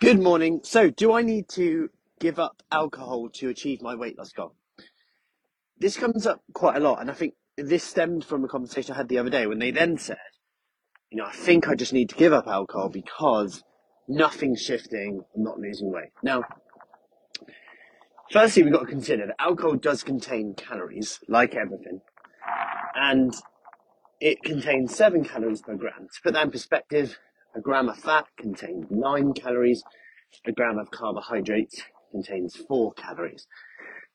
Good morning. So, do I need to give up alcohol to achieve my weight loss goal? This comes up quite a lot, and I think this stemmed from a conversation I had the other day when they then said, you know, I think I just need to give up alcohol because nothing's shifting, I'm not losing weight. Now, firstly, we've got to consider that alcohol does contain calories, like everything, and it contains seven calories per gram. To put that in perspective, a gram of fat contains nine calories. A gram of carbohydrates contains four calories.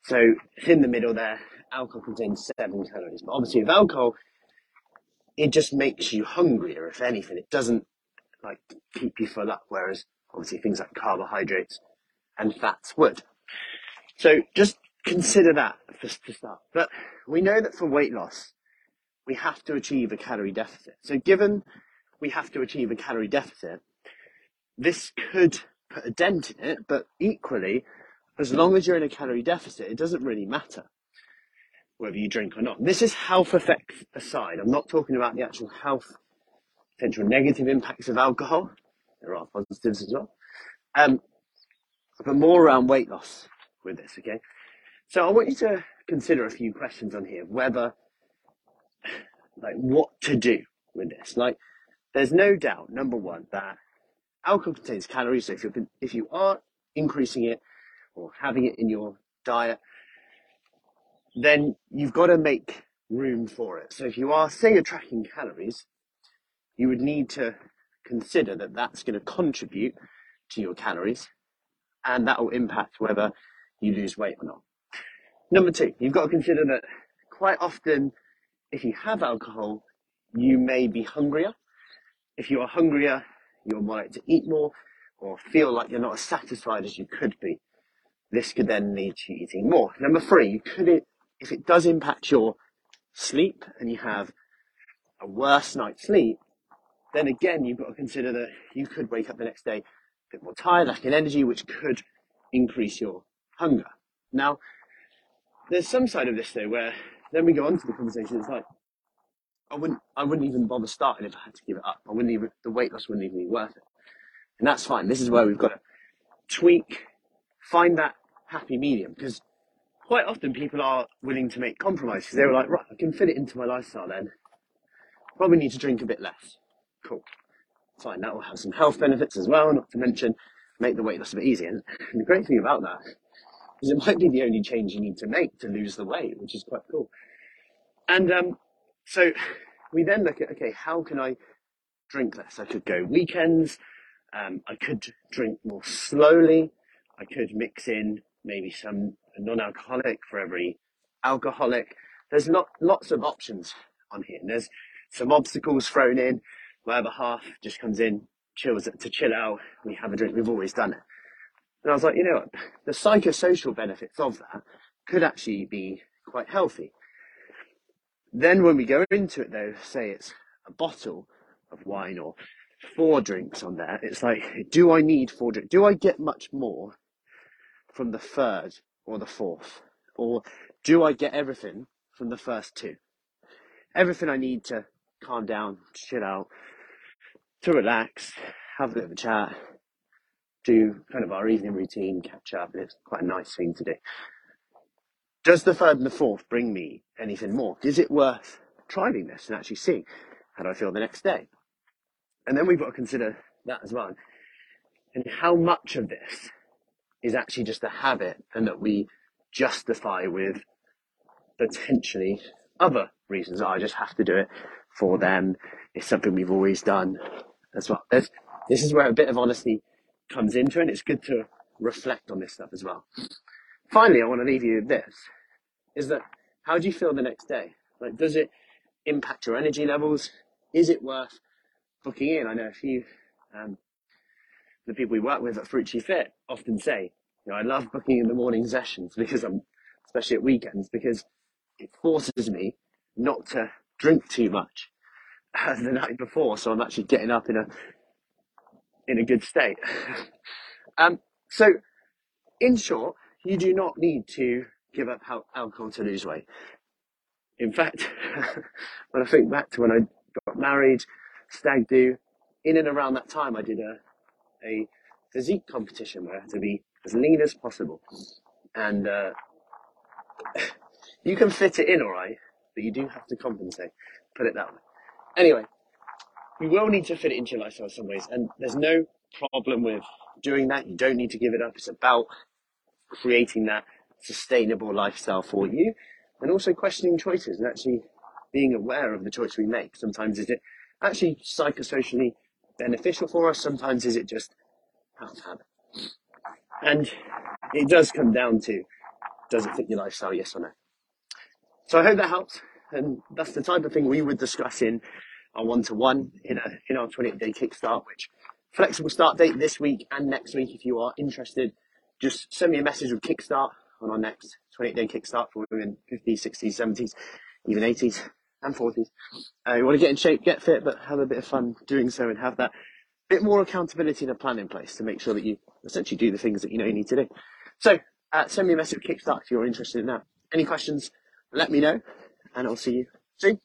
So in the middle there, alcohol contains seven calories. But obviously with alcohol, it just makes you hungrier, if anything. It doesn't like keep you full up, whereas obviously things like carbohydrates and fats would. So just consider that for, to start. But we know that for weight loss, we have to achieve a calorie deficit. So given we have to achieve a calorie deficit, this could put a dent in it, but equally, as long as you're in a calorie deficit, it doesn't really matter whether you drink or not. This is health effects aside. I'm not talking about the actual health potential negative impacts of alcohol. There are positives as well. Um, but more around weight loss with this, okay? So I want you to consider a few questions on here, whether, like, what to do with this. Like, there's no doubt, number one, that alcohol contains calories. So if you're if you are increasing it or having it in your diet, then you've got to make room for it. So if you are, say, you're tracking calories, you would need to consider that that's going to contribute to your calories, and that will impact whether you lose weight or not. Number two, you've got to consider that quite often, if you have alcohol, you may be hungrier if you are hungrier, you're more likely to eat more or feel like you're not as satisfied as you could be. This could then lead to eating more. Number three, you could, if it does impact your sleep and you have a worse night's sleep, then again, you've got to consider that you could wake up the next day a bit more tired, lacking energy, which could increase your hunger. Now, there's some side of this though where then we go on to the conversation. It's like, I wouldn't I wouldn't even bother starting if I had to give it up. I wouldn't even the weight loss wouldn't even be worth it. And that's fine. This is where we've got to tweak, find that happy medium because quite often people are willing to make compromises. They were like, right, I can fit it into my lifestyle then. Probably need to drink a bit less. Cool. Fine, that will have some health benefits as well, not to mention make the weight loss a bit easier. And the great thing about that is it might be the only change you need to make to lose the weight, which is quite cool. And um, so we then look at, okay, how can I drink less? I could go weekends. Um, I could drink more slowly. I could mix in maybe some non-alcoholic for every alcoholic. There's not lots of options on here. And there's some obstacles thrown in. My other half just comes in, chills to chill out. We have a drink. We've always done it. And I was like, you know what? The psychosocial benefits of that could actually be quite healthy. Then when we go into it though, say it's a bottle of wine or four drinks on there, it's like, do I need four drinks? Do I get much more from the third or the fourth? Or do I get everything from the first two? Everything I need to calm down, chill out, to relax, have a bit of a chat, do kind of our evening routine, catch up. It's quite a nice thing to do. Does the third and the fourth bring me anything more? Is it worth trying this and actually seeing how do I feel the next day? And then we've got to consider that as well. And how much of this is actually just a habit and that we justify with potentially other reasons. I just have to do it for them. It's something we've always done as well. There's, this is where a bit of honesty comes into it. It's good to reflect on this stuff as well. Finally, I want to leave you with this is that how do you feel the next day? Like, does it impact your energy levels? Is it worth booking in? I know a few, um, the people we work with at FruciFit often say, you know, I love booking in the morning sessions because I'm, especially at weekends, because it forces me not to drink too much the night before. So I'm actually getting up in a, in a good state. um, so in short, you do not need to give up alcohol to lose weight. In fact, when I think back to when I got married, stag do, in and around that time, I did a, a physique competition where I have to be as lean as possible. And uh, you can fit it in, all right, but you do have to compensate. Put it that way. Anyway, you will need to fit it into your lifestyle in some ways, and there's no problem with doing that. You don't need to give it up. It's about creating that sustainable lifestyle for you, and also questioning choices and actually being aware of the choice we make. Sometimes is it actually psychosocially beneficial for us? Sometimes is it just out of habit? And it does come down to does it fit your lifestyle, yes or no? So I hope that helps. And that's the type of thing we would discuss in our one to one in a in our 28 day kickstart, which flexible start date this week and next week. If you are interested, just send me a message with kickstart on our next 28 day kickstart for women 50s, 60s, 70s, even 80s and 40s. Uh, you want to get in shape, get fit, but have a bit of fun doing so and have that bit more accountability and a plan in place to make sure that you essentially do the things that you know you need to do. So uh, send me a message with Kickstart if you're interested in that. Any questions, let me know, and I'll see you soon.